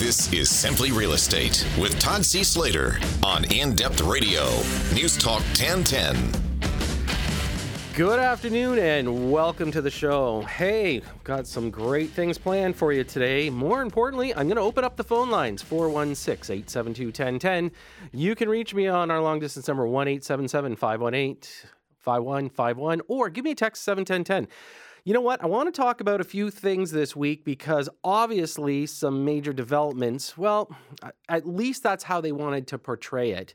This is Simply Real Estate with Todd C. Slater on In Depth Radio, News Talk 1010. Good afternoon and welcome to the show. Hey, got some great things planned for you today. More importantly, I'm going to open up the phone lines 416 872 1010. You can reach me on our long distance number 1 877 518 5151 or give me a text 71010. You know what? I want to talk about a few things this week because obviously some major developments, well, at least that's how they wanted to portray it,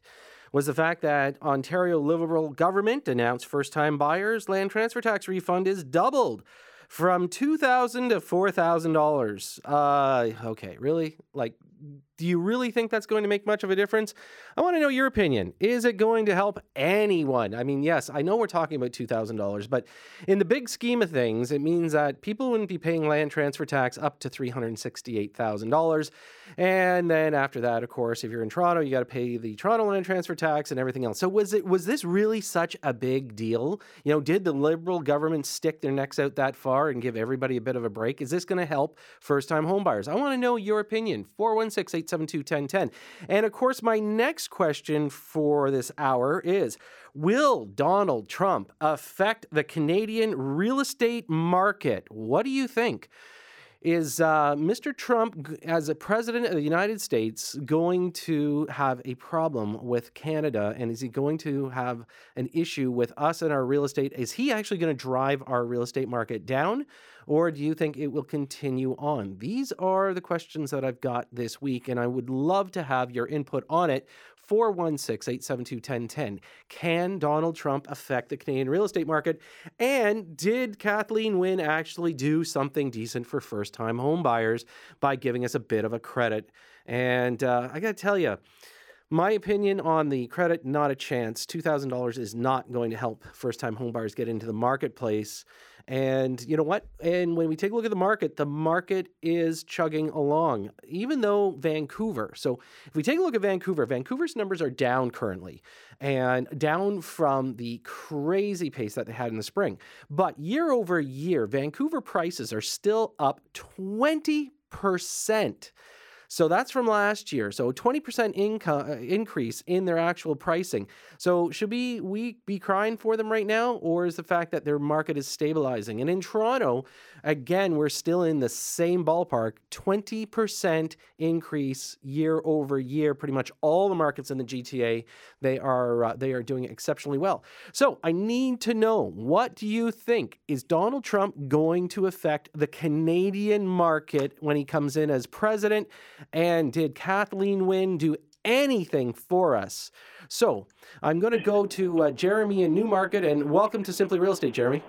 was the fact that Ontario Liberal government announced first time buyers land transfer tax refund is doubled from 2,000 to $4,000. Uh, okay, really? Like do you really think that's going to make much of a difference? I want to know your opinion. Is it going to help anyone? I mean, yes, I know we're talking about $2,000, but in the big scheme of things, it means that people wouldn't be paying land transfer tax up to $368,000. And then after that, of course, if you're in Toronto, you got to pay the Toronto land transfer tax and everything else. So was it was this really such a big deal? You know, did the Liberal government stick their necks out that far and give everybody a bit of a break? Is this going to help first-time homebuyers? I want to know your opinion. 416 872 1010. And of course, my next question for this hour is Will Donald Trump affect the Canadian real estate market? What do you think? Is uh, Mr. Trump, as a president of the United States, going to have a problem with Canada? And is he going to have an issue with us and our real estate? Is he actually going to drive our real estate market down? Or do you think it will continue on? These are the questions that I've got this week, and I would love to have your input on it. 416 872 1010. Can Donald Trump affect the Canadian real estate market? And did Kathleen Wynne actually do something decent for first time home buyers by giving us a bit of a credit? And uh, I got to tell you, my opinion on the credit, not a chance. $2,000 is not going to help first time homebuyers get into the marketplace. And you know what? And when we take a look at the market, the market is chugging along, even though Vancouver. So if we take a look at Vancouver, Vancouver's numbers are down currently and down from the crazy pace that they had in the spring. But year over year, Vancouver prices are still up 20%. So that's from last year. So 20% income uh, increase in their actual pricing. So should we we be crying for them right now or is the fact that their market is stabilizing? And in Toronto, again, we're still in the same ballpark, 20% increase year over year. Pretty much all the markets in the GTA, they are uh, they are doing exceptionally well. So, I need to know, what do you think is Donald Trump going to affect the Canadian market when he comes in as president? And did Kathleen Wynne do anything for us? So I'm going to go to uh, Jeremy in Newmarket and welcome to Simply Real Estate, Jeremy.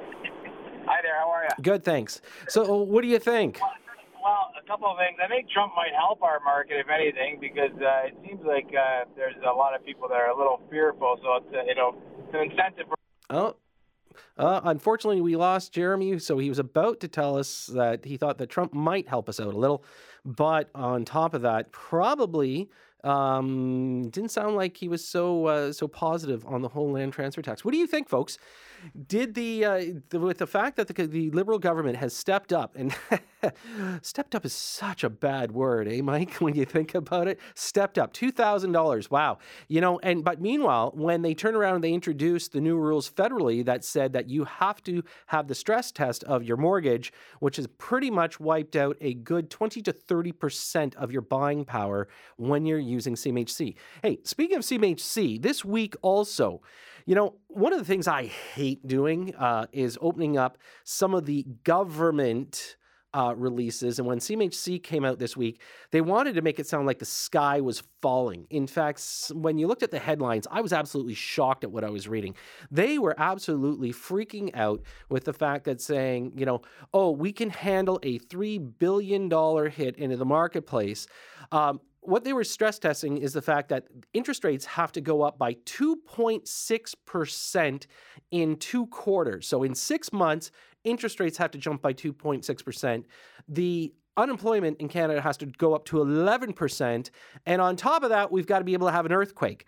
Hi there, how are you? Good, thanks. So, what do you think? Well, a couple of things. I think Trump might help our market, if anything, because uh, it seems like uh, there's a lot of people that are a little fearful. So it's uh, you know it's an incentive. For- oh, uh, unfortunately, we lost Jeremy, so he was about to tell us that he thought that Trump might help us out a little. But on top of that, probably um, didn't sound like he was so uh, so positive on the whole land transfer tax. What do you think, folks? Did the, uh, the with the fact that the, the liberal government has stepped up and stepped up is such a bad word, eh, Mike? When you think about it, stepped up two thousand dollars. Wow, you know. And but meanwhile, when they turn around and they introduce the new rules federally that said that you have to have the stress test of your mortgage, which has pretty much wiped out a good twenty to thirty percent of your buying power when you're using CMHC. Hey, speaking of CMHC, this week also. You know, one of the things I hate doing uh, is opening up some of the government. Uh, releases. And when CMHC came out this week, they wanted to make it sound like the sky was falling. In fact, when you looked at the headlines, I was absolutely shocked at what I was reading. They were absolutely freaking out with the fact that saying, you know, oh, we can handle a $3 billion hit into the marketplace. Um, what they were stress testing is the fact that interest rates have to go up by 2.6% in two quarters. So in six months, interest rates have to jump by 2.6%. The unemployment in Canada has to go up to 11%. And on top of that, we've got to be able to have an earthquake.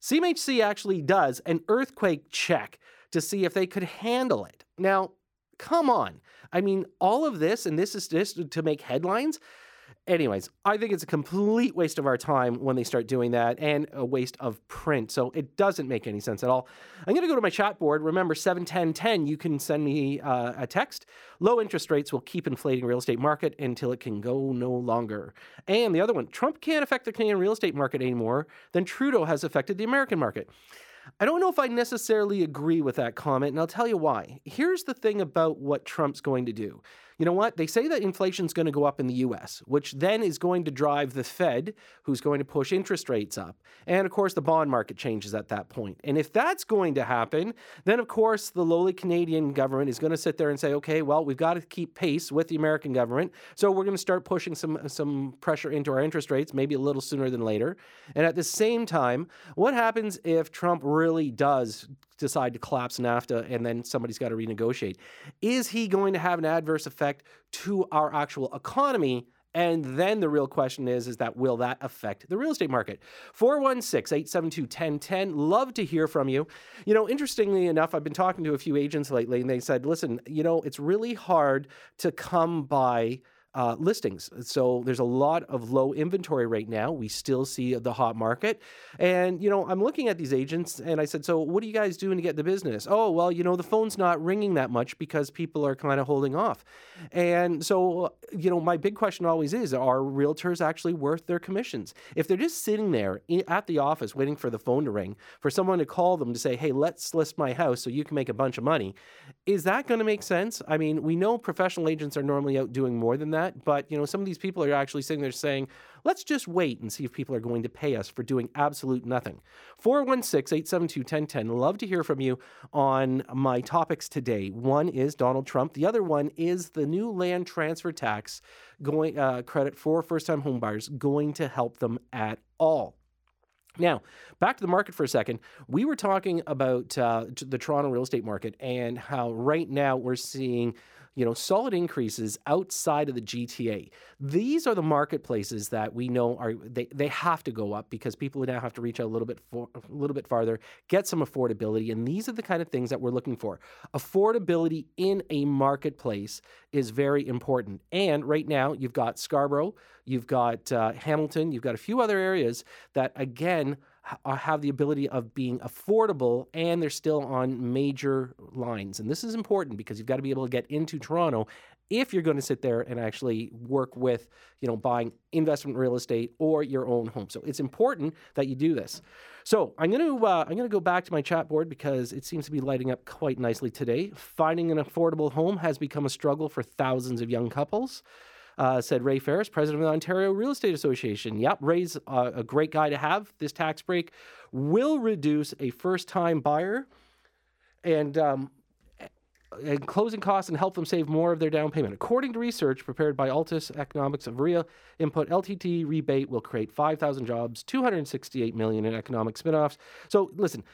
CMHC actually does an earthquake check to see if they could handle it. Now, come on. I mean, all of this, and this is just to make headlines Anyways, I think it's a complete waste of our time when they start doing that and a waste of print. So it doesn't make any sense at all. I'm going to go to my chat board. Remember, 71010, you can send me uh, a text. Low interest rates will keep inflating real estate market until it can go no longer. And the other one, Trump can't affect the Canadian real estate market anymore than Trudeau has affected the American market. I don't know if I necessarily agree with that comment, and I'll tell you why. Here's the thing about what Trump's going to do you know what? They say that inflation is going to go up in the US, which then is going to drive the Fed, who's going to push interest rates up. And of course, the bond market changes at that point. And if that's going to happen, then of course, the lowly Canadian government is going to sit there and say, okay, well, we've got to keep pace with the American government. So we're going to start pushing some, some pressure into our interest rates, maybe a little sooner than later. And at the same time, what happens if Trump really does decide to collapse NAFTA and then somebody's got to renegotiate? Is he going to have an adverse effect to our actual economy? And then the real question is, is that will that affect the real estate market? 416-872-1010. Love to hear from you. You know, interestingly enough, I've been talking to a few agents lately and they said, listen, you know, it's really hard to come by uh, listings. So there's a lot of low inventory right now. We still see the hot market. And, you know, I'm looking at these agents and I said, So what are you guys doing to get the business? Oh, well, you know, the phone's not ringing that much because people are kind of holding off. And so, you know, my big question always is Are realtors actually worth their commissions? If they're just sitting there at the office waiting for the phone to ring, for someone to call them to say, Hey, let's list my house so you can make a bunch of money, is that going to make sense? I mean, we know professional agents are normally out doing more than that. But, you know, some of these people are actually sitting there saying, let's just wait and see if people are going to pay us for doing absolute nothing. 416 872 1010. Love to hear from you on my topics today. One is Donald Trump, the other one is the new land transfer tax going uh, credit for first time homebuyers going to help them at all. Now, back to the market for a second. We were talking about uh, the Toronto real estate market and how right now we're seeing you know, solid increases outside of the GTA. These are the marketplaces that we know are they, they have to go up because people now have to reach out a little bit for, a little bit farther, get some affordability, and these are the kind of things that we're looking for. Affordability in a marketplace is very important. And right now, you've got Scarborough, you've got uh, Hamilton, you've got a few other areas that again have the ability of being affordable and they're still on major lines. And this is important because you've got to be able to get into Toronto if you're going to sit there and actually work with, you know, buying investment real estate or your own home. So it's important that you do this. So I'm going to uh, I'm going to go back to my chat board because it seems to be lighting up quite nicely today. Finding an affordable home has become a struggle for thousands of young couples uh, said Ray Ferris, president of the Ontario Real Estate Association. Yep, Ray's uh, a great guy to have. This tax break will reduce a first time buyer and, um, and closing costs and help them save more of their down payment. According to research prepared by Altus Economics of REIA Input, LTT rebate will create 5,000 jobs, 268 million in economic spinoffs. So listen,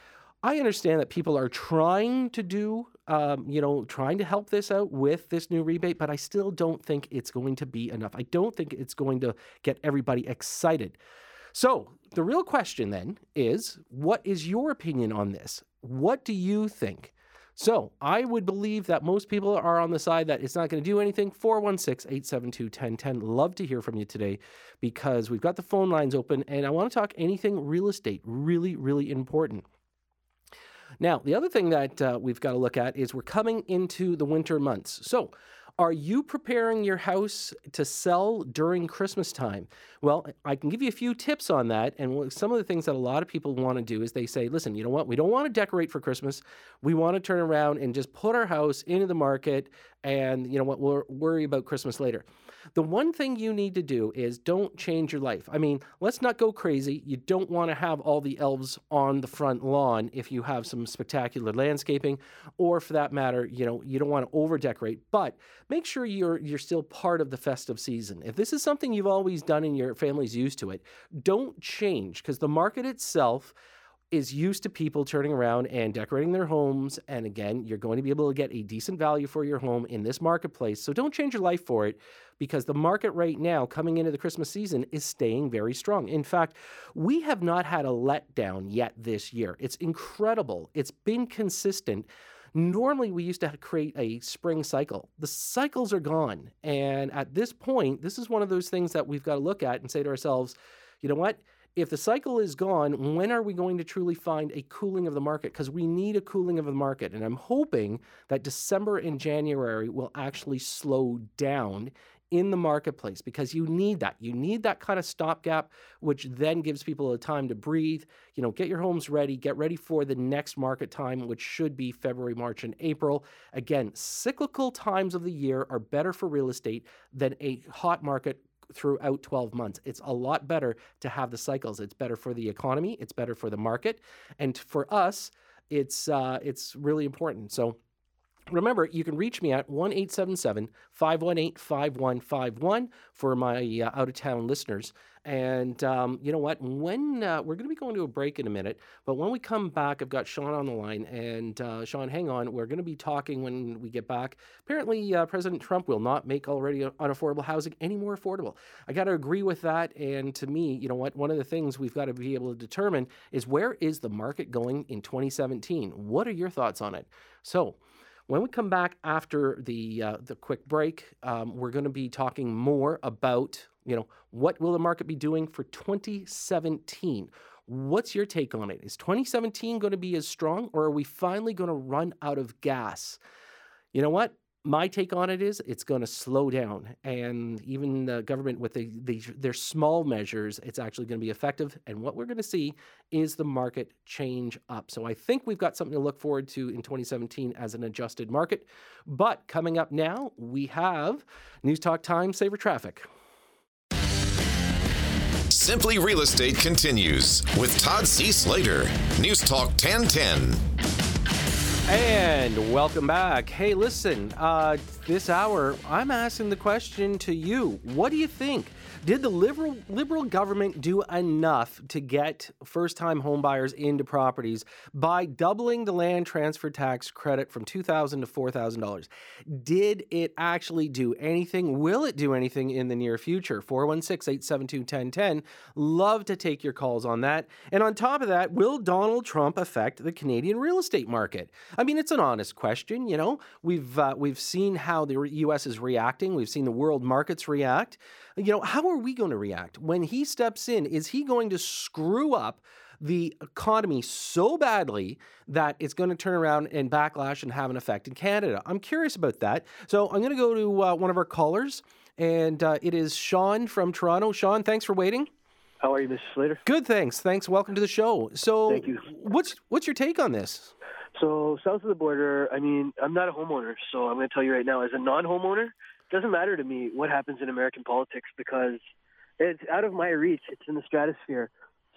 I understand that people are trying to do, um, you know, trying to help this out with this new rebate, but I still don't think it's going to be enough. I don't think it's going to get everybody excited. So the real question then is what is your opinion on this? What do you think? So I would believe that most people are on the side that it's not going to do anything. 416 872 1010. Love to hear from you today because we've got the phone lines open and I want to talk anything real estate. Really, really important. Now, the other thing that uh, we've got to look at is we're coming into the winter months. So, are you preparing your house to sell during Christmas time? Well, I can give you a few tips on that. And some of the things that a lot of people want to do is they say, listen, you know what? We don't want to decorate for Christmas. We want to turn around and just put our house into the market and, you know what, we'll worry about Christmas later. The one thing you need to do is don't change your life. I mean, let's not go crazy. You don't want to have all the elves on the front lawn if you have some spectacular landscaping, or for that matter, you know, you don't want to over decorate, but make sure you're you're still part of the festive season. If this is something you've always done and your family's used to it, don't change because the market itself is used to people turning around and decorating their homes. And again, you're going to be able to get a decent value for your home in this marketplace. So don't change your life for it because the market right now, coming into the Christmas season, is staying very strong. In fact, we have not had a letdown yet this year. It's incredible. It's been consistent Normally, we used to create a spring cycle. The cycles are gone. And at this point, this is one of those things that we've got to look at and say to ourselves, you know what? If the cycle is gone, when are we going to truly find a cooling of the market? Because we need a cooling of the market. And I'm hoping that December and January will actually slow down in the marketplace because you need that. You need that kind of stopgap, which then gives people a time to breathe. You know, get your homes ready, get ready for the next market time, which should be February, March, and April. Again, cyclical times of the year are better for real estate than a hot market throughout 12 months. It's a lot better to have the cycles. It's better for the economy, it's better for the market, and for us, it's uh, it's really important. So Remember, you can reach me at 1 877 518 5151 for my uh, out of town listeners. And um, you know what? When uh, we're going to be going to a break in a minute, but when we come back, I've got Sean on the line. And uh, Sean, hang on. We're going to be talking when we get back. Apparently, uh, President Trump will not make already unaffordable housing any more affordable. I got to agree with that. And to me, you know what? One of the things we've got to be able to determine is where is the market going in 2017? What are your thoughts on it? So, when we come back after the uh, the quick break, um, we're going to be talking more about you know what will the market be doing for 2017. What's your take on it? Is 2017 going to be as strong, or are we finally going to run out of gas? You know what? My take on it is it's going to slow down and even the government with the, the, their small measures it's actually going to be effective and what we're going to see is the market change up so i think we've got something to look forward to in 2017 as an adjusted market but coming up now we have news talk time saver traffic Simply Real Estate continues with Todd C. Slater, News Talk 1010. And welcome back. Hey, listen, uh, this hour, I'm asking the question to you. What do you think? Did the liberal liberal government do enough to get first-time homebuyers into properties by doubling the land transfer tax credit from 2,000 to four thousand dollars? Did it actually do anything? Will it do anything in the near future? 416-872-1010. Love to take your calls on that. And on top of that, will Donald Trump affect the Canadian real estate market? I mean, it's an honest question. You know, we've uh, we've seen how the U.S. is reacting. We've seen the world markets react you know, how are we going to react when he steps in? Is he going to screw up the economy so badly that it's going to turn around and backlash and have an effect in Canada? I'm curious about that. So I'm going to go to uh, one of our callers, and uh, it is Sean from Toronto. Sean, thanks for waiting. How are you, Mr. Slater? Good, thanks. Thanks. Welcome to the show. So, Thank you. what's what's your take on this? So, south of the border, I mean, I'm not a homeowner, so I'm going to tell you right now, as a non-homeowner, it doesn't matter to me what happens in American politics because it's out of my reach. It's in the stratosphere.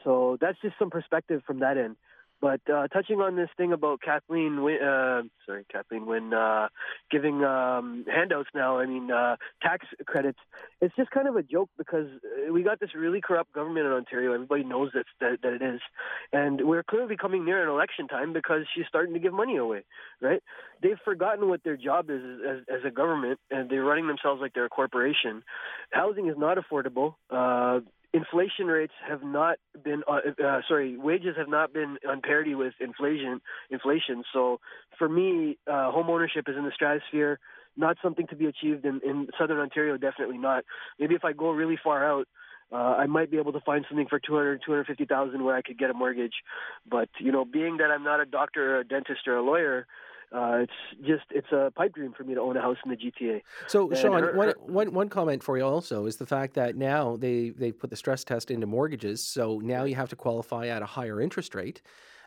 So that's just some perspective from that end. But uh, touching on this thing about Kathleen, uh, sorry, Kathleen Wynne uh, giving um, handouts now, I mean uh, tax credits, it's just kind of a joke because we got this really corrupt government in Ontario. Everybody knows that, that, that it is, and we're clearly coming near an election time because she's starting to give money away. Right? They've forgotten what their job is as, as a government, and they're running themselves like they're a corporation. Housing is not affordable. Uh, inflation rates have not been uh, uh, sorry wages have not been on parity with inflation inflation. So for me uh, home ownership is in the stratosphere. Not something to be achieved in, in southern ontario definitely not. Maybe if i go really far out uh, I might be able to find something for 200, 250,000 where I could get a mortgage. But, you know, being that I'm not a doctor or a dentist or a lawyer, uh, it's just it's a pipe dream for me to own a house in the GTA. So, and Sean, her, one, one, one comment for you also is the fact that now they they put the stress test into mortgages, so now you have to qualify at a higher interest rate.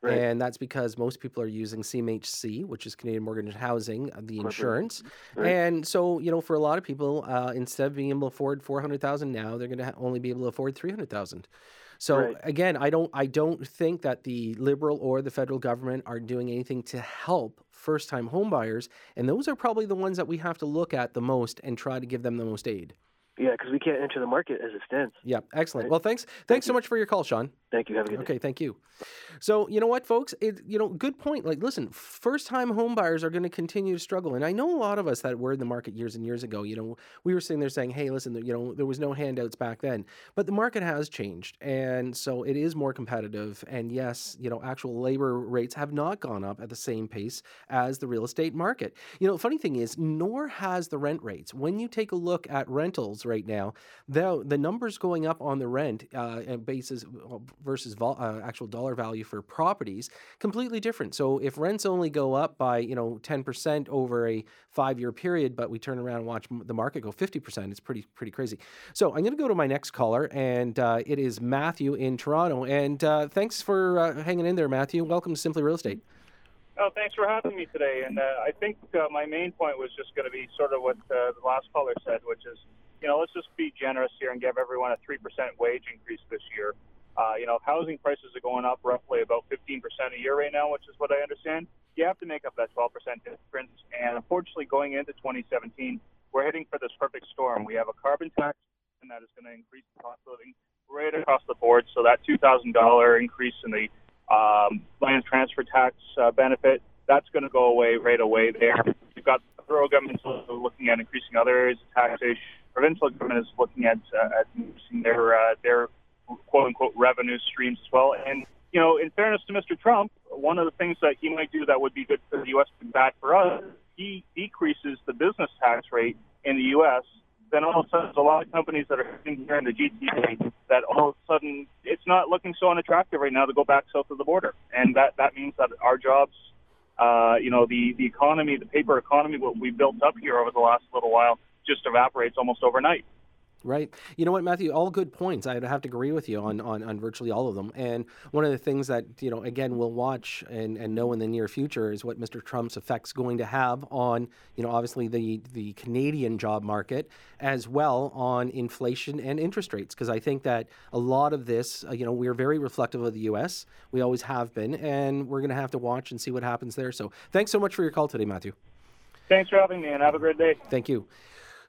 Right. And that's because most people are using CMHC, which is Canadian Mortgage Housing, uh, the insurance. Right. And so, you know, for a lot of people, uh, instead of being able to afford four hundred thousand now, they're going to ha- only be able to afford three hundred thousand. So right. again, I don't I don't think that the liberal or the federal government are doing anything to help first time homebuyers. And those are probably the ones that we have to look at the most and try to give them the most aid. Yeah, because we can't enter the market as it stands. Yeah, excellent. Well, thanks. Thanks so much for your call, Sean. Thank you. Have a good day. Okay, thank you. So you know what, folks? It you know, good point. Like, listen, first-time home buyers are going to continue to struggle, and I know a lot of us that were in the market years and years ago. You know, we were sitting there saying, "Hey, listen, you know, there was no handouts back then," but the market has changed, and so it is more competitive. And yes, you know, actual labor rates have not gone up at the same pace as the real estate market. You know, funny thing is, nor has the rent rates. When you take a look at rentals right now, the the numbers going up on the rent uh, basis versus vol- uh, actual dollar value for properties completely different. So if rents only go up by you know ten percent over a five year period, but we turn around and watch the market go fifty percent, it's pretty pretty crazy. So I'm going to go to my next caller, and uh, it is Matthew in Toronto. And uh, thanks for uh, hanging in there, Matthew. Welcome to Simply Real Estate. Oh, thanks for having me today. And uh, I think uh, my main point was just going to be sort of what uh, the last caller said, which is, you know, let's just be generous here and give everyone a 3% wage increase this year. Uh, you know, housing prices are going up roughly about 15% a year right now, which is what I understand. You have to make up that 12% difference. And unfortunately, going into 2017, we're heading for this perfect storm. We have a carbon tax, and that is going to increase the cost of living right across the board. So that $2,000 increase in the um, land transfer tax uh, benefit, that's going to go away right away there. You've got federal government is looking at increasing other areas of taxation. Provincial government is looking at, uh, at increasing their uh, their quote unquote revenue streams as well. And you know, in fairness to Mr. Trump, one of the things that he might do that would be good for the U.S. and bad for us, he decreases the business tax rate in the U.S. Then all of a sudden, there's a lot of companies that are sitting here in the GTA that all of a sudden it's not looking so unattractive right now to go back south of the border, and that that means that our jobs, uh, you know, the the economy, the paper economy, what we built up here over the last little while, just evaporates almost overnight. Right. You know what, Matthew? All good points. I'd have to agree with you on, on, on virtually all of them. And one of the things that, you know, again, we'll watch and, and know in the near future is what Mr. Trump's effect's going to have on, you know, obviously the, the Canadian job market as well on inflation and interest rates. Because I think that a lot of this, uh, you know, we're very reflective of the U.S. We always have been. And we're going to have to watch and see what happens there. So thanks so much for your call today, Matthew. Thanks for having me and have a great day. Thank you.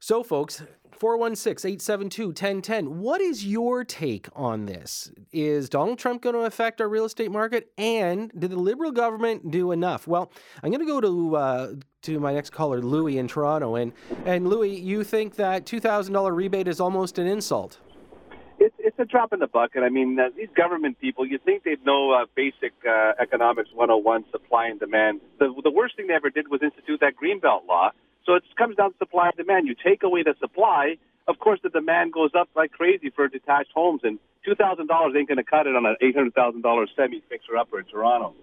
So, folks, 416 872 1010. What is your take on this? Is Donald Trump going to affect our real estate market? And did the Liberal government do enough? Well, I'm going to go to uh, to my next caller, Louis in Toronto. And, and Louis, you think that $2,000 rebate is almost an insult? It's, it's a drop in the bucket. I mean, uh, these government people, you think they'd know uh, basic uh, economics 101, supply and demand. The, the worst thing they ever did was institute that Greenbelt law so it comes down to supply and demand. You take away the supply, of course, the demand goes up like crazy for detached homes, and two thousand dollars ain't going to cut it on an eight hundred thousand dollars semi fixer upper in Toronto.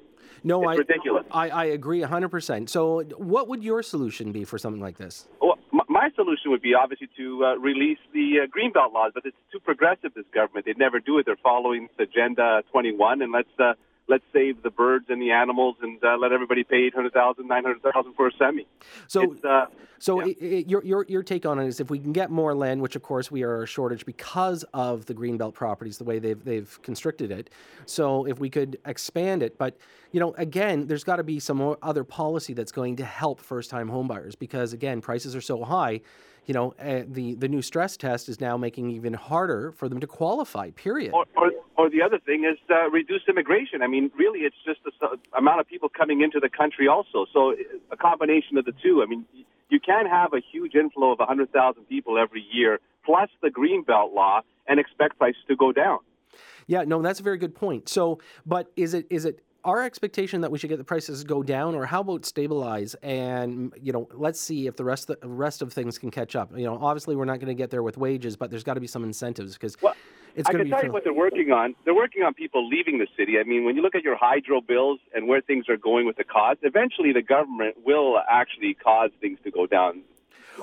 No, it's I, ridiculous. I, I agree 100%. So, what would your solution be for something like this? Well, my solution would be obviously to uh, release the uh, Greenbelt laws, but it's too progressive, this government. They'd never do it. They're following Agenda 21, and let's uh, let's save the birds and the animals and uh, let everybody pay 800,000, 900,000 for a semi. So, uh, so yeah. it, it, your, your, your take on it is if we can get more land, which of course we are a shortage because of the Greenbelt properties, the way they've, they've constricted it. So if we could expand it, but you know, again, there's got to be some other policy that's going to help first-time homebuyers because again, prices are so high you know, uh, the the new stress test is now making it even harder for them to qualify. Period. Or, or, or the other thing is uh, reduce immigration. I mean, really, it's just the amount of people coming into the country also. So a combination of the two. I mean, you can't have a huge inflow of 100,000 people every year, plus the Greenbelt law, and expect prices to go down. Yeah, no, that's a very good point. So, but is it is it our expectation that we should get the prices go down, or how about stabilize? And you know, let's see if the rest of the rest of things can catch up. You know, obviously we're not going to get there with wages, but there's got to be some incentives because. It's going to be. I can tell you what they're working on. They're working on people leaving the city. I mean, when you look at your hydro bills and where things are going with the cost, eventually the government will actually cause things to go down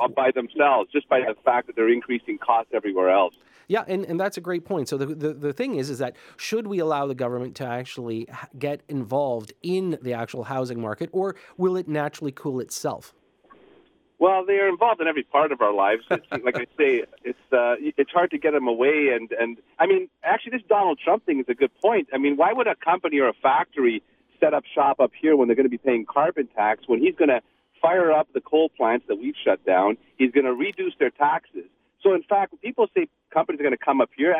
uh, by themselves, just by the fact that they're increasing costs everywhere else. Yeah, and, and that's a great point. So the, the, the thing is, is that should we allow the government to actually get involved in the actual housing market, or will it naturally cool itself? Well, they are involved in every part of our lives. It's, like I say, it's uh, it's hard to get them away. And and I mean, actually, this Donald Trump thing is a good point. I mean, why would a company or a factory set up shop up here when they're going to be paying carbon tax when he's going to fire up the coal plants that we've shut down? He's going to reduce their taxes. So in fact, when people say companies are going to come up here,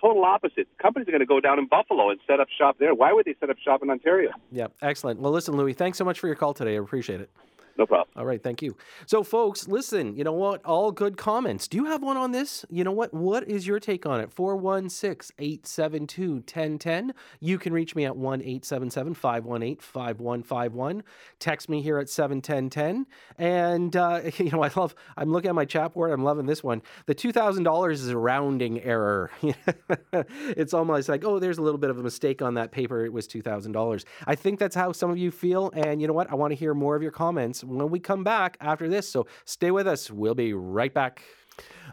total opposite. Companies are going to go down in Buffalo and set up shop there. Why would they set up shop in Ontario? Yeah, excellent. Well, listen, Louis, thanks so much for your call today. I appreciate it. No problem. All right, thank you. So, folks, listen, you know what? All good comments. Do you have one on this? You know what? What is your take on it? 416 872 1010. You can reach me at 1 877 518 5151. Text me here at 71010. And, uh, you know, I love, I'm looking at my chat board. I'm loving this one. The $2,000 is a rounding error. it's almost like, oh, there's a little bit of a mistake on that paper. It was $2,000. I think that's how some of you feel. And you know what? I want to hear more of your comments when we come back after this. So stay with us. We'll be right back.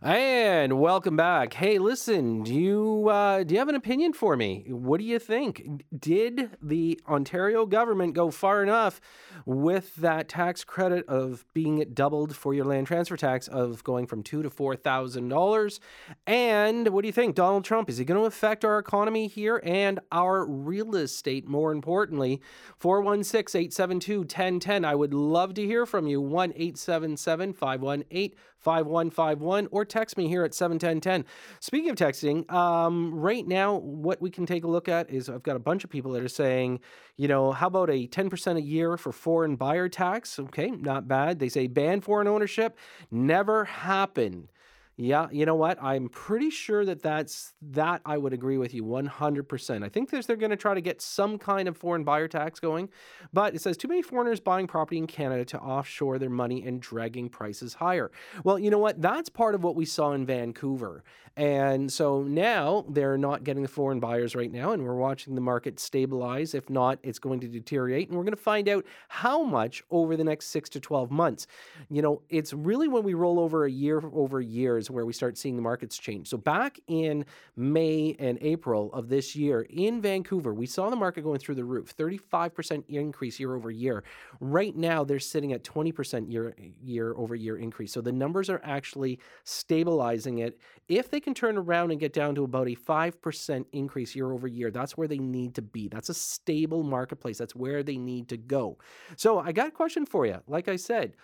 And welcome back. Hey, listen, do you uh, do you have an opinion for me? What do you think? Did the Ontario government go far enough with that tax credit of being doubled for your land transfer tax of going from two to four thousand dollars? And what do you think, Donald Trump? Is he going to affect our economy here and our real estate? More importantly, 416-872-1010. I would love to hear from you. One 518 5151 or text me here at 71010. Speaking of texting, um, right now, what we can take a look at is I've got a bunch of people that are saying, you know, how about a 10% a year for foreign buyer tax? Okay, not bad. They say ban foreign ownership. Never happen. Yeah, you know what? I'm pretty sure that that's that I would agree with you 100%. I think they're going to try to get some kind of foreign buyer tax going, but it says too many foreigners buying property in Canada to offshore their money and dragging prices higher. Well, you know what? That's part of what we saw in Vancouver. And so now they're not getting the foreign buyers right now, and we're watching the market stabilize. If not, it's going to deteriorate. And we're going to find out how much over the next six to 12 months. You know, it's really when we roll over a year over years where we start seeing the markets change. So back in May and April of this year in Vancouver, we saw the market going through the roof 35% increase year over year. Right now, they're sitting at 20% year, year over year increase. So the numbers are actually stabilizing it. If they can turn around and get down to about a 5% increase year over year, that's where they need to be. That's a stable marketplace. That's where they need to go. So I got a question for you. Like I said,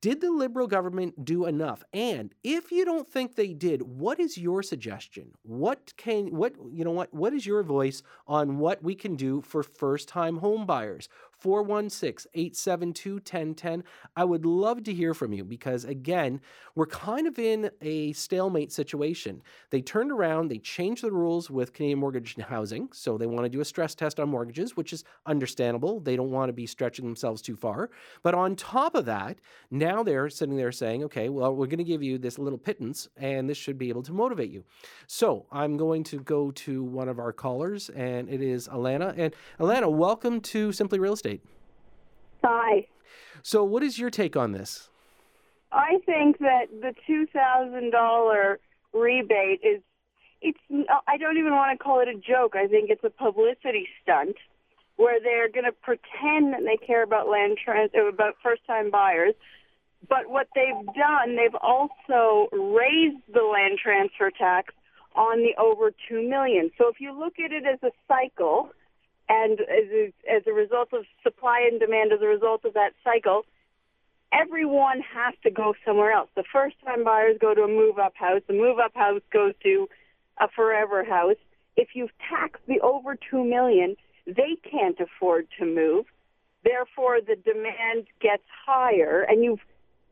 did the Liberal government do enough? And if you don't think they did, what is your suggestion? What can what you know what what is your voice on what we can do for first-time home 416-872-1010. I would love to hear from you because again, we're kind of in a stalemate situation. They turned around, they changed the rules with Canadian Mortgage and Housing, so they want to do a stress test on mortgages, which is understandable. They don't want to be stretching themselves too far. But on top of that, now they're sitting there saying, okay, well, we're going to give you this little pittance and this should be able to motivate you. So I'm going to go to one of our callers and it is Alana. And Alana, welcome to Simply Real Estate. Hi. So, what is your take on this? I think that the two thousand dollar rebate is it's I don't even want to call it a joke. I think it's a publicity stunt where they're going to pretend that they care about land trans about first time buyers. But what they've done, they've also raised the land transfer tax on the over 2 million. So if you look at it as a cycle, and as a, as a result of supply and demand, as a result of that cycle, everyone has to go somewhere else. The first time buyers go to a move up house, the move up house goes to a forever house. If you tax the over 2 million, they can't afford to move. Therefore, the demand gets higher, and you've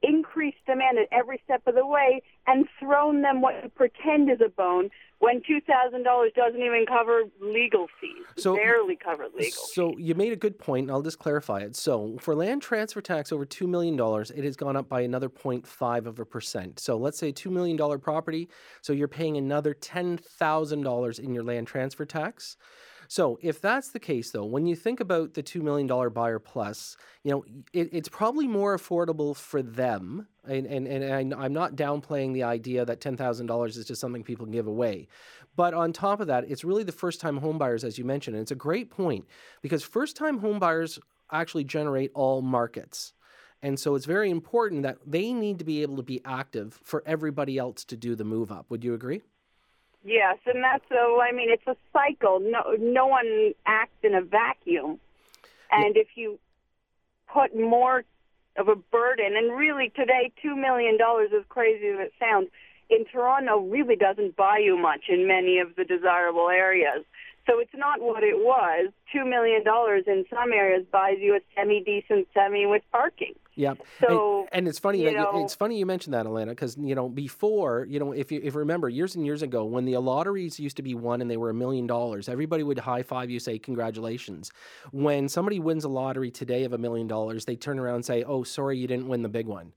increased demand at every step of the way and thrown them what you pretend is a bone when two thousand dollars doesn't even cover legal fees. So barely cover legal. So fees. you made a good point, and I'll just clarify it. So for land transfer tax over two million dollars, it has gone up by another 0.5 of a percent. So let's say two million dollar property, so you're paying another ten thousand dollars in your land transfer tax. So if that's the case, though, when you think about the $2 million buyer plus, you know, it, it's probably more affordable for them. And, and, and I'm not downplaying the idea that $10,000 is just something people can give away. But on top of that, it's really the first time homebuyers, as you mentioned. And it's a great point because first time homebuyers actually generate all markets. And so it's very important that they need to be able to be active for everybody else to do the move up. Would you agree? Yes, and that's a, I mean, it's a cycle. No, no one acts in a vacuum. And if you put more of a burden, and really today, $2 million, as crazy as it sounds, in Toronto really doesn't buy you much in many of the desirable areas. So it's not what it was. Two million dollars in some areas buys you a semi decent semi with parking. Yeah. So, and, and it's funny you that know- it's funny you mentioned that, Alana, because you know before you know if you if you remember years and years ago when the lotteries used to be won and they were a million dollars, everybody would high five you, say congratulations. When somebody wins a lottery today of a million dollars, they turn around and say, "Oh, sorry, you didn't win the big one."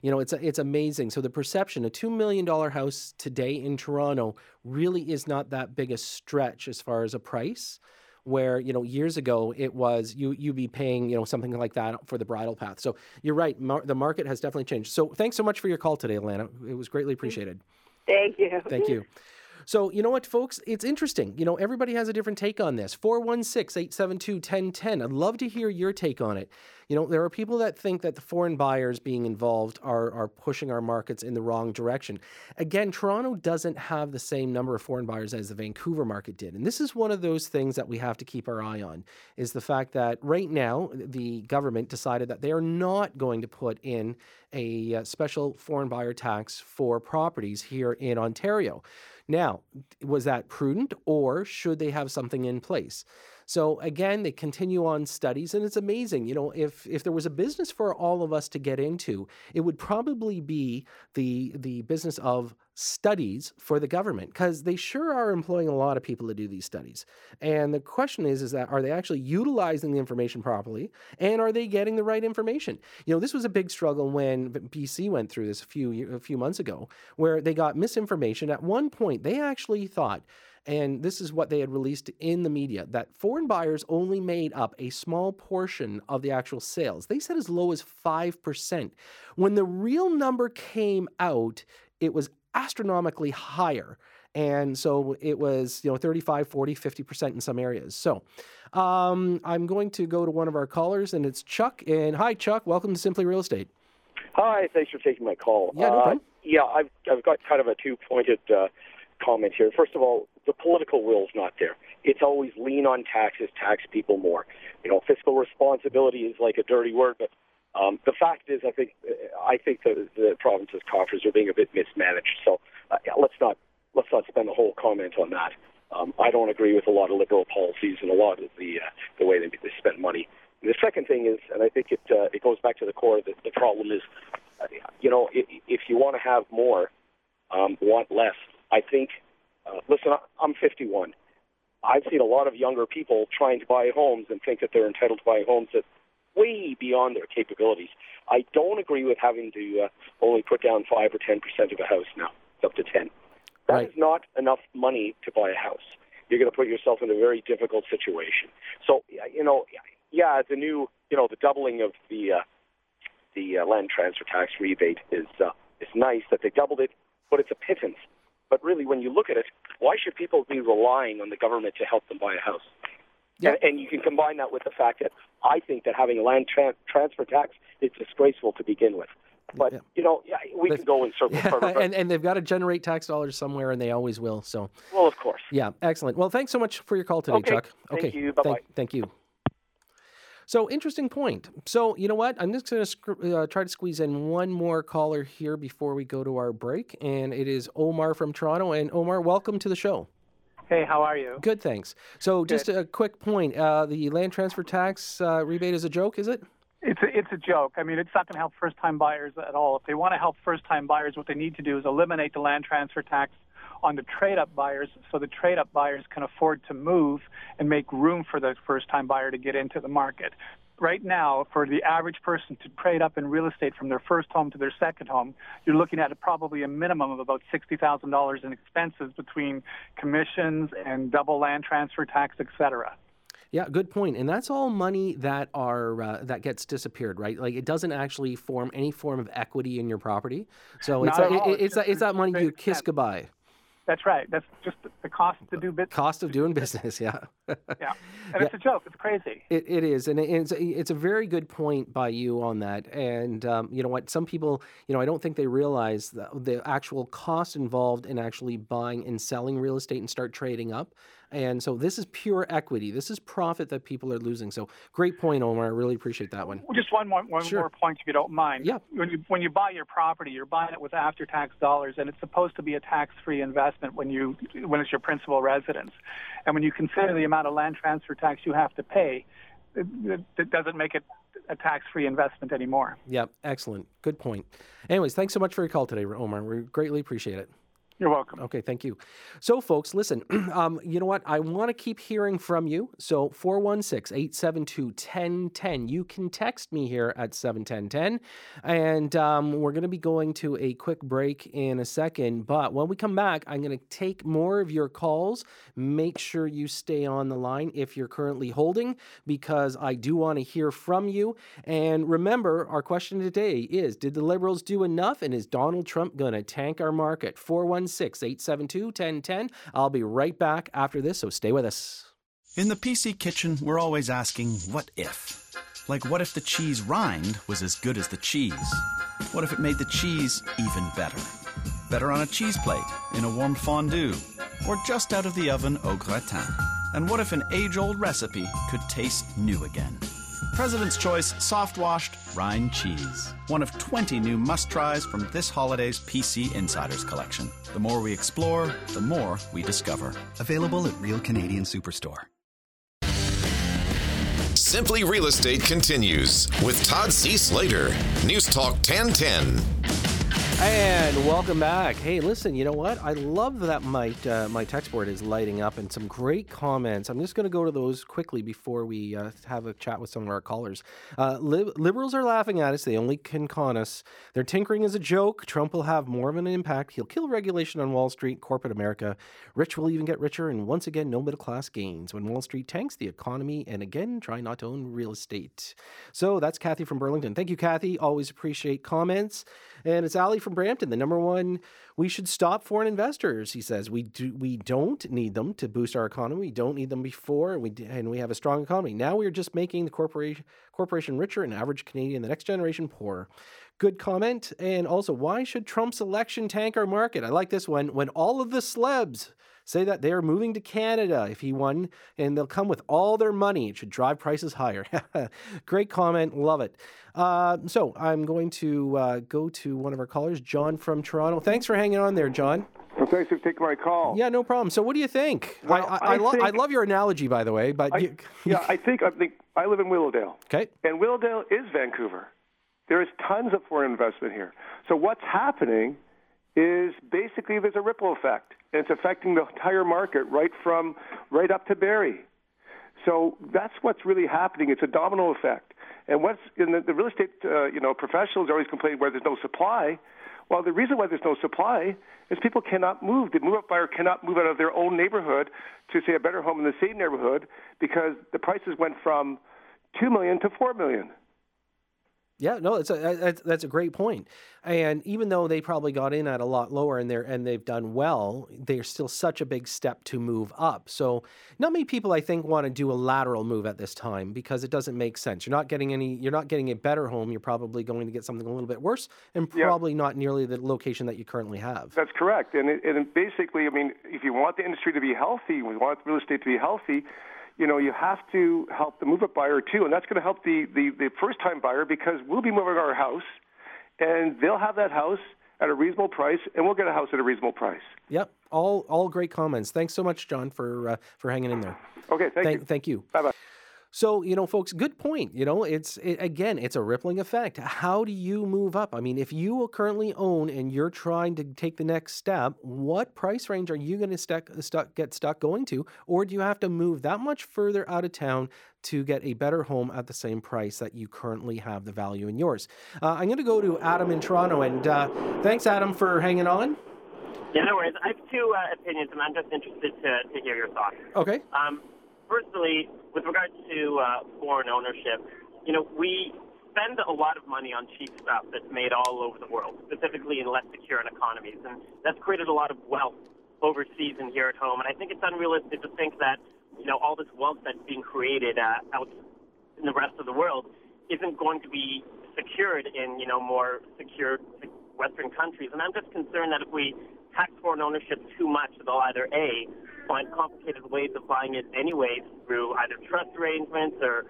You know, it's it's amazing. So the perception, a two million dollar house today in Toronto, really is not that big a stretch as far as a price. Where you know years ago it was you you be paying you know something like that for the Bridle Path. So you're right, mar- the market has definitely changed. So thanks so much for your call today, Alana. It was greatly mm-hmm. appreciated. Thank you. Thank you. So, you know what, folks? It's interesting. You know, everybody has a different take on this. 416 872 1010. I'd love to hear your take on it. You know, there are people that think that the foreign buyers being involved are, are pushing our markets in the wrong direction. Again, Toronto doesn't have the same number of foreign buyers as the Vancouver market did. And this is one of those things that we have to keep our eye on is the fact that right now the government decided that they are not going to put in a uh, special foreign buyer tax for properties here in Ontario. Now, was that prudent or should they have something in place? So again, they continue on studies, and it's amazing. You know, if if there was a business for all of us to get into, it would probably be the the business of studies for the government because they sure are employing a lot of people to do these studies. And the question is, is that are they actually utilizing the information properly, and are they getting the right information? You know, this was a big struggle when BC went through this a few a few months ago, where they got misinformation. At one point, they actually thought and this is what they had released in the media that foreign buyers only made up a small portion of the actual sales. They said as low as 5%. When the real number came out, it was astronomically higher. And so it was, you know, 35, 40, 50% in some areas. So um, I'm going to go to one of our callers, and it's Chuck. And hi, Chuck. Welcome to Simply Real Estate. Hi, thanks for taking my call. Yeah, no uh, yeah, I've I've got kind of a two-pointed uh, comment here. First of all, the political will's not there. It's always lean on taxes, tax people more. You know, fiscal responsibility is like a dirty word, but um, the fact is, I think I think the, the province's coffers are being a bit mismanaged. So uh, let's not let's not spend the whole comment on that. Um, I don't agree with a lot of liberal policies and a lot of the uh, the way they, they spend money. And the second thing is, and I think it uh, it goes back to the core. The, the problem is, uh, you know, if, if you want to have more, um, want less. I think. Uh, listen, I'm 51. I've seen a lot of younger people trying to buy homes and think that they're entitled to buy homes that way beyond their capabilities. I don't agree with having to uh, only put down five or ten percent of a house now. It's up to ten. That is Right. not enough money to buy a house. You're going to put yourself in a very difficult situation. So, you know, yeah, the new, you know, the doubling of the uh, the uh, land transfer tax rebate is uh, is nice that they doubled it, but it's a pittance. But really, when you look at it, why should people be relying on the government to help them buy a house? Yeah. And, and you can combine that with the fact that I think that having a land tra- transfer tax is disgraceful to begin with. But Yeah. you know, yeah, we can go in circles. further, but- and, and they've got to generate tax dollars somewhere, and they always will. So. well, of course. Yeah, excellent. Well, thanks so much for your call today, Okay, Chuck. thank okay, you. Bye-bye. Thank, thank you. So, interesting point. So, you know what? I'm just going to sc- uh, try to squeeze in one more caller here before we go to our break, and it is Omar from Toronto. And Omar, welcome to the show. Hey, how are you? Good, thanks. So, just a quick point: uh, the land transfer tax uh, rebate is a joke, is it? It's a, it's a joke. I mean, it's not going to help first-time buyers at all. If they want to help first-time buyers, what they need to do is eliminate the land transfer tax on the trade-up buyers, so the trade-up buyers can afford to move and make room for the first-time buyer to get into the market. Right now, for the average person to trade up in real estate from their first home to their second home, you're looking at probably a minimum of about $60,000 in expenses between commissions and double land transfer tax, et cetera. Yeah, good point. And that's all money that are uh, that gets disappeared, right? Like it doesn't actually form any form of equity in your property. So it's it- It's it's that, it's that money you kiss goodbye. That's right. That's just the cost to do business. Cost of doing business, yeah. yeah, and it's a joke. It's crazy. It, it is, and it's it's a very good point by you on that. And um, you know what? Some people, you know, I don't think they realize the, the actual cost involved in actually buying and selling real estate and start trading up. And so this is pure equity. This is profit that people are losing. So great point, Omar. I really appreciate that one. Just one more one Sure. more point, if you don't mind. Yeah. When you when you buy your property, you're buying it with after-tax dollars, and it's supposed to be a tax-free investment when you when it's your principal residence. And when you consider the amount of land transfer tax you have to pay, it, it, doesn't make it a tax-free investment anymore. Yep, excellent. Good point. Anyways, thanks so much for your call today, Omar. We greatly appreciate it. You're welcome. Okay, thank you. So, folks, listen, um, you know what? I want to keep hearing from you. So, 416 872 1010. You can text me here at 71010. And um, we're going to be going to a quick break in a second. But when we come back, I'm going to take more of your calls. Make sure you stay on the line if you're currently holding, because I do want to hear from you. And remember, our question today is Did the Liberals do enough? And is Donald Trump going to tank our market? 416 872 1010. I'll be right back after this, so stay with us. In the PC kitchen, we're always asking, what if? Like, what if the cheese rind was as good as the cheese? What if it made the cheese even better? Better on a cheese plate, in a warm fondue, or just out of the oven au gratin? And what if an age old recipe could taste new again? President's Choice Soft Washed Rind Cheese. One of 20 new must tries from this holiday's PC Insiders collection. The more we explore, the more we discover. Available at Real Canadian Superstore. Simply Real Estate continues with Todd C. Slater. News Talk 1010. And welcome back. Hey, listen, you know what? I love that my uh, my text board is lighting up and some great comments. I'm just going to go to those quickly before we uh, have a chat with some of our callers. Uh, li- liberals are laughing at us. They only can con us. They're tinkering as a joke. Trump will have more of an impact. He'll kill regulation on Wall Street, corporate America. Rich will even get richer, and once again, no middle class gains. When Wall Street tanks the economy, and again, try not to own real estate. So that's Kathy from Burlington. Thank you, Kathy. Always appreciate comments. And it's Ali from Brampton, the number one. We should stop foreign investors. He says we do. We don't need them to boost our economy. We don't need them before. and We and we have a strong economy. Now we are just making the corporation corporation richer and average Canadian, the next generation, poorer. Good comment. And also, why should Trump's election tank our market? I like this one. When all of the slebs say that they are moving to Canada if he won, and they'll come with all their money. It should drive prices higher. Great comment. Love it. Uh, so I'm going to uh, go to one of our callers, John from Toronto. Thanks for hanging on there, John. Well, thanks for taking my call. Yeah, no problem. So, what do you think? Well, I, I, I, lo- I love your analogy, by the way. But I, you, yeah, I think I think I live in Willowdale. Okay. And Willowdale is Vancouver. There is tons of foreign investment here. So what's happening is basically there's a ripple effect, and it's affecting the entire market right from right up to Barrie. So that's what's really happening. It's a domino effect. And what's in the, the real estate, uh, you know, professionals always complain where there's no supply. Well, the reason why there's no supply is people cannot move. The move-up buyer cannot move out of their own neighborhood to say a better home in the same neighborhood because the prices went from two million to four million. Yeah, no, it's a, that's, that's a great point. And even though they probably got in at a lot lower and they're and they've done well, they're still such a big step to move up. So not many people I think want to do a lateral move at this time because it doesn't make sense. You're not getting any you're not getting a better home, you're probably going to get something a little bit worse and Yeah. probably not nearly the location that you currently have. That's correct. And, it, and basically, I mean, if you want the industry to be healthy, we want real estate to be healthy, you know, you have to help the move-up buyer too, and that's going to help the, the, the first-time buyer because we'll be moving our house, and they'll have that house at a reasonable price, and we'll get a house at a reasonable price. Yep, all all great comments. Thanks so much, John, for uh, for hanging in there. Okay, thank, thank you. Thank you. Bye bye. So you know, folks, good point. You know, it's it, again, it's a rippling effect. How do you move up? I mean, if you currently own and you're trying to take the next step, what price range are you going to stuck, stuck get stuck going to, or do you have to move that much further out of town to get a better home at the same price that you currently have the value in yours? Uh, I'm going to go to Adam in Toronto, and uh, thanks, Adam, for hanging on. Yeah, no worries. I have two uh, opinions, and I'm just interested to, to hear your thoughts. Okay. Um, firstly, with regards to uh, foreign ownership, you know, we spend a lot of money on cheap stuff that's made all over the world, specifically in less secure economies, and that's created a lot of wealth overseas and here at home. And I think it's unrealistic to think that you know all this wealth that's being created uh, out in the rest of the world isn't going to be secured in you know more secure Western countries. And I'm just concerned that if we tax foreign ownership too much, they'll either a find complicated ways of buying it anyways through either trust arrangements or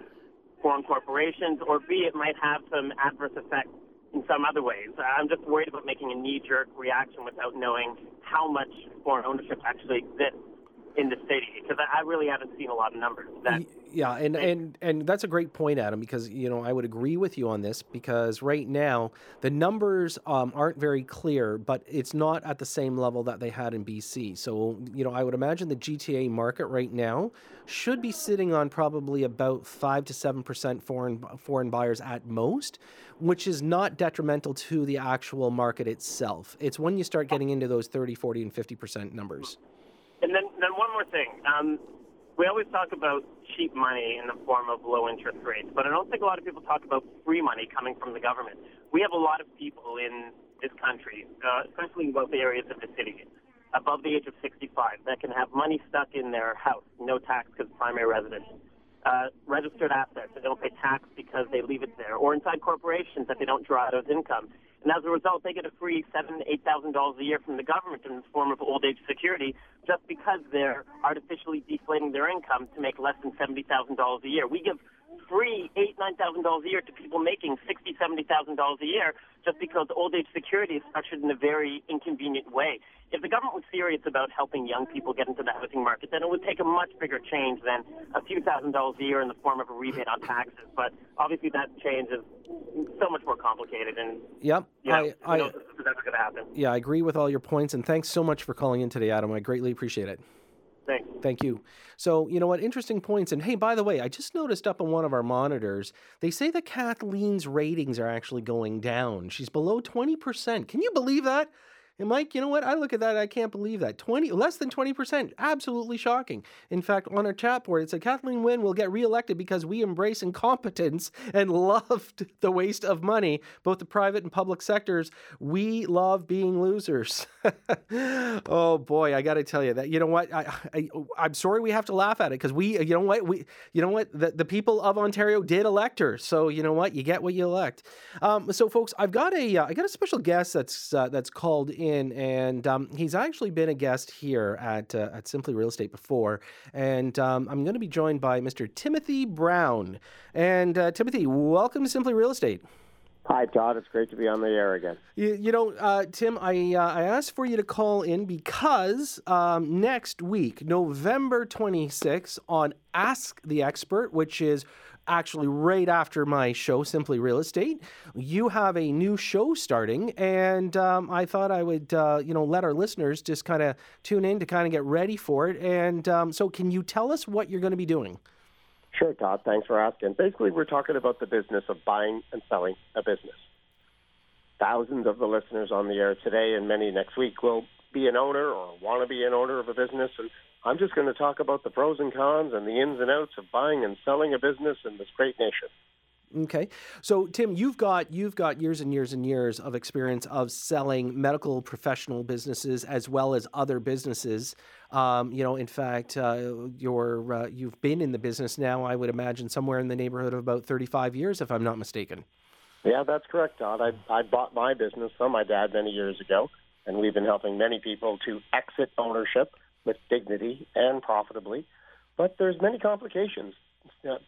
foreign corporations, or b it might have some adverse effects in some other ways. I'm just worried about making a knee-jerk reaction without knowing how much foreign ownership actually exists in the city because I really haven't seen a lot of numbers. That yeah, and and and that's a great point, Adam, because you know I would agree with you on this because right now the numbers um, aren't very clear, but it's not at the same level that they had in BC. So you know I would imagine the GTA market right now should be sitting on probably about five to seven percent foreign foreign buyers at most, which is not detrimental to the actual market itself. It's when you start getting into those 30, 40, and 50 percent numbers. And then, then one more thing. Um, we always talk about cheap money in the form of low interest rates, but I don't think a lot of people talk about free money coming from the government. We have a lot of people in this country, uh, especially in wealthy areas of the city, above the age of 65, that can have money stuck in their house, no tax because primary residence. Uh, registered assets that don't pay tax because they leave it there, or inside corporations that they don't draw out as income. And as a result, they get a free seven, eight thousand dollars a year from the government in the form of old age security, just because they're artificially deflating their income to make less than seventy thousand dollars a year. We give free eight, nine thousand dollars a year to people making sixty, seventy thousand dollars a year, just because old age security is structured in a very inconvenient way. If the government was serious about helping young people get into the housing market, then it would take a much bigger change than a few thousand dollars a year in the form of a rebate on taxes. But obviously, that change is so much more complicated, and yep, you know, I, I, knows that's going to happen. Yeah, I agree with all your points, and thanks so much for calling in today, Adam. I greatly appreciate it. Thanks. Thank you. So, you know what? Interesting points. And hey, by the way, I just noticed up on one of our monitors, they say that Kathleen's ratings are actually going down. She's below 20%. Can you believe that? And Mike, you know what? I look at that, I can't believe that. 20 less than 20%. Absolutely shocking. In fact, on our chat board, it said Kathleen Wynne will get reelected because we embrace incompetence and loved the waste of money, both the private and public sectors. We love being losers. oh boy, I got to tell you that. You know what? I, I I'm sorry we have to laugh at it because we, you know what? We, you know what? The, the people of Ontario did elect her. So you know what? You get what you elect. Um, so folks, I've got a, uh, I got a special guest that's uh, that's called in in, and um, he's actually been a guest here at uh, at Simply Real Estate before. And um, I'm going to be joined by Mr. Timothy Brown. And uh, Timothy, welcome to Simply Real Estate. Hi, Todd. It's great to be on the air again. You, you know, uh, Tim, I uh, I asked for you to call in because um, next week, November 26th, on Ask the Expert, which is actually right after my show, Simply Real Estate. You have a new show starting, and um, I thought I would, uh, you know, let our listeners just kind of tune in to kind of get ready for it. And um, so, can you tell us what you're going to be doing? Sure, Todd. Thanks for asking. Basically, we're talking about the business of buying and selling a business. Thousands of the listeners on the air today and many next week will be an owner or want to be an owner of a business, and I'm just going to talk about the pros and cons and the ins and outs of buying and selling a business in this great nation. Okay, so Tim, you've got you've got years and years and years of experience of selling medical professional businesses as well as other businesses. Um, you know, in fact, uh, you're uh, you've been in the business now. I would imagine somewhere in the neighborhood of about 35 years, if I'm not mistaken. Yeah, that's correct, Todd. I, I bought my business from my dad many years ago, and we've been helping many people to exit ownership with dignity and profitably. But there's many complications.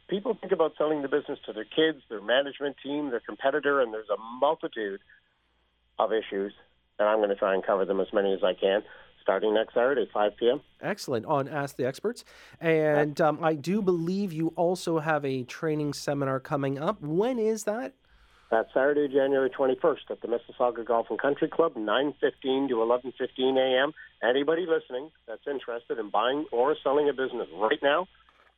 people think about selling the business to their kids, their management team, their competitor, and there's a multitude of issues. And I'm going to try and cover them as many as I can starting next Saturday, at 5 p.m. Excellent. On Ask the Experts. And um, I do believe you also have a training seminar coming up. When is that? That's Saturday, January 21st at the Mississauga Golf and Country Club, 9:15 to 11:15 a.m. Anybody listening that's interested in buying or selling a business right now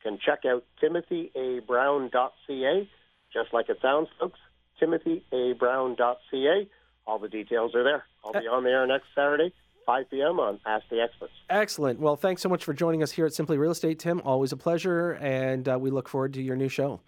can check out timothyaBrown.ca, just like it sounds, folks. timothyaBrown.ca. All the details are there. I'll be on the air next Saturday, 5 p.m. on Ask the Experts. Excellent. Well, thanks so much for joining us here at Simply Real Estate, Tim. Always a pleasure, and uh, we look forward to your new show.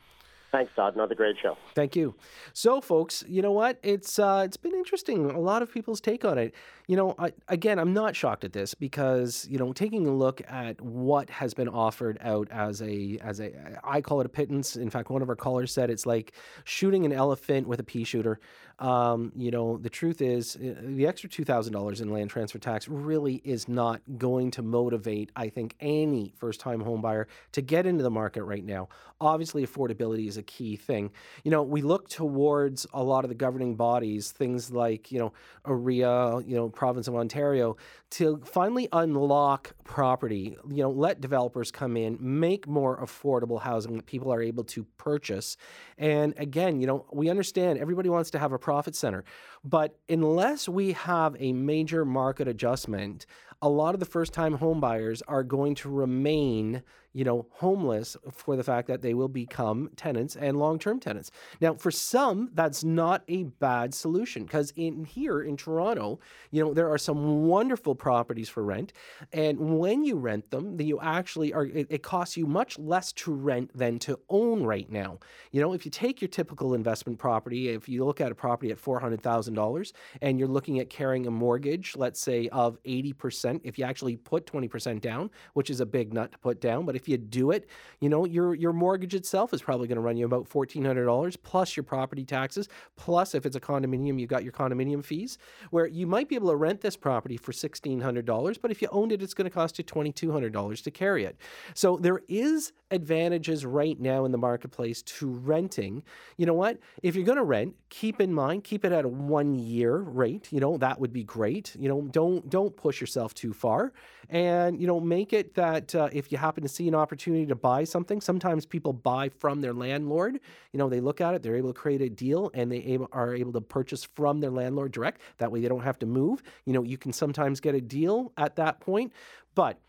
Thanks, Todd. Another great show. Thank you. So, folks, you know what? It's uh, it's been interesting. A lot of people's take on it. You know, I, again, I'm not shocked at this because you know, taking a look at what has been offered out as a as a I call it a pittance. In fact, one of our callers said it's like shooting an elephant with a pea shooter. Um, you know, the truth is, uh, the extra two thousand dollars in land transfer tax really is not going to motivate. I think any first-time home buyer to get into the market right now. Obviously, affordability is a key thing. You know, we look towards a lot of the governing bodies, things like you know, OREA, you know, province of Ontario, to finally unlock property. You know, let developers come in, make more affordable housing that people are able to purchase. And again, you know, we understand everybody wants to have a profit center. But unless we have a major market adjustment, a lot of the first time home buyers are going to remain you know, homeless for the fact that they will become tenants and long-term tenants. Now, for some, that's not a bad solution because in here in Toronto, you know, there are some wonderful properties for rent, and when you rent them, you actually are. It, it costs you much less to rent than to own right now. You know, if you take your typical investment property, if you look at a property at four hundred thousand dollars, and you're looking at carrying a mortgage, let's say of eighty percent, if you actually put twenty percent down, which is a big nut to put down, but if you do it, you know, your your mortgage itself is probably going to run you about $1,400 plus your property taxes, plus if it's a condominium, you've got your condominium fees, where you might be able to rent this property for $1,600, but if you owned it, it's going to cost you $2,200 to carry it. So there is advantages right now in the marketplace to renting. You know what? If you're going to rent, keep in mind, keep it at a one year rate. You know, that would be great. You know, don't don't push yourself too far and you know make it that uh, if you happen to see an opportunity to buy something. Sometimes people buy from their landlord. You know they look at it they're able to create a deal and they able, are able to purchase from their landlord direct. That way they don't have to move. You know you can sometimes get a deal at that point but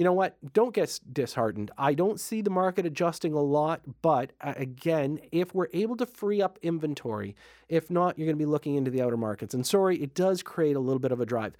you know what? Don't get disheartened. I don't see the market adjusting a lot, but uh, again, if we're able to free up inventory, if not, you're going to be looking into the outer markets. And sorry, it does create a little bit of a drive.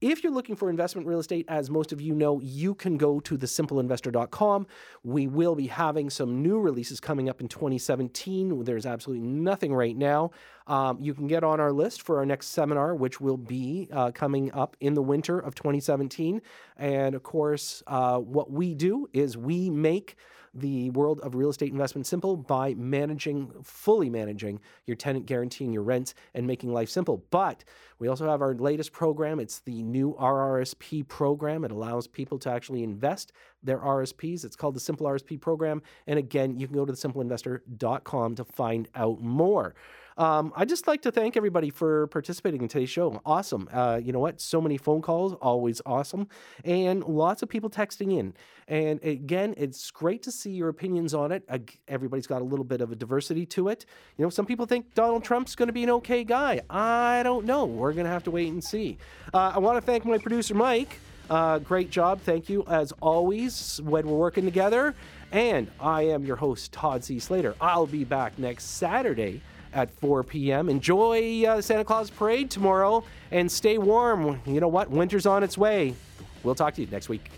If you're looking for investment real estate, as most of you know, you can go to thesimpleinvestor.com. We will be having some new releases coming up in 2017. There's absolutely nothing right now. Um, you can get on our list for our next seminar, which will be uh, coming up in the winter of 2017. And of course, uh, what we do is we make the world of real estate investment simple by managing, fully managing your tenant, guaranteeing your rents, and making life simple. But we also have our latest program. It's the new RRSP program. It allows people to actually invest their RSPs. It's called the Simple RSP program. And again, you can go to thesimpleinvestor.com to find out more. Um, I'd just like to thank everybody for participating in today's show. Awesome. Uh, you know what? So many phone calls, always awesome. And lots of people texting in. And again, it's great to see your opinions on it. Everybody's got a little bit of a diversity to it. You know, some people think Donald Trump's going to be an okay guy. I don't know. We're going to have to wait and see. Uh, I want to thank my producer, Mike. Uh, great job. Thank you, as always, when we're working together. And I am your host, Todd C. Slater. I'll be back next Saturday at 4 p.m. Enjoy uh, Santa Claus Parade tomorrow and stay warm. You know what? Winter's on its way. We'll talk to you next week.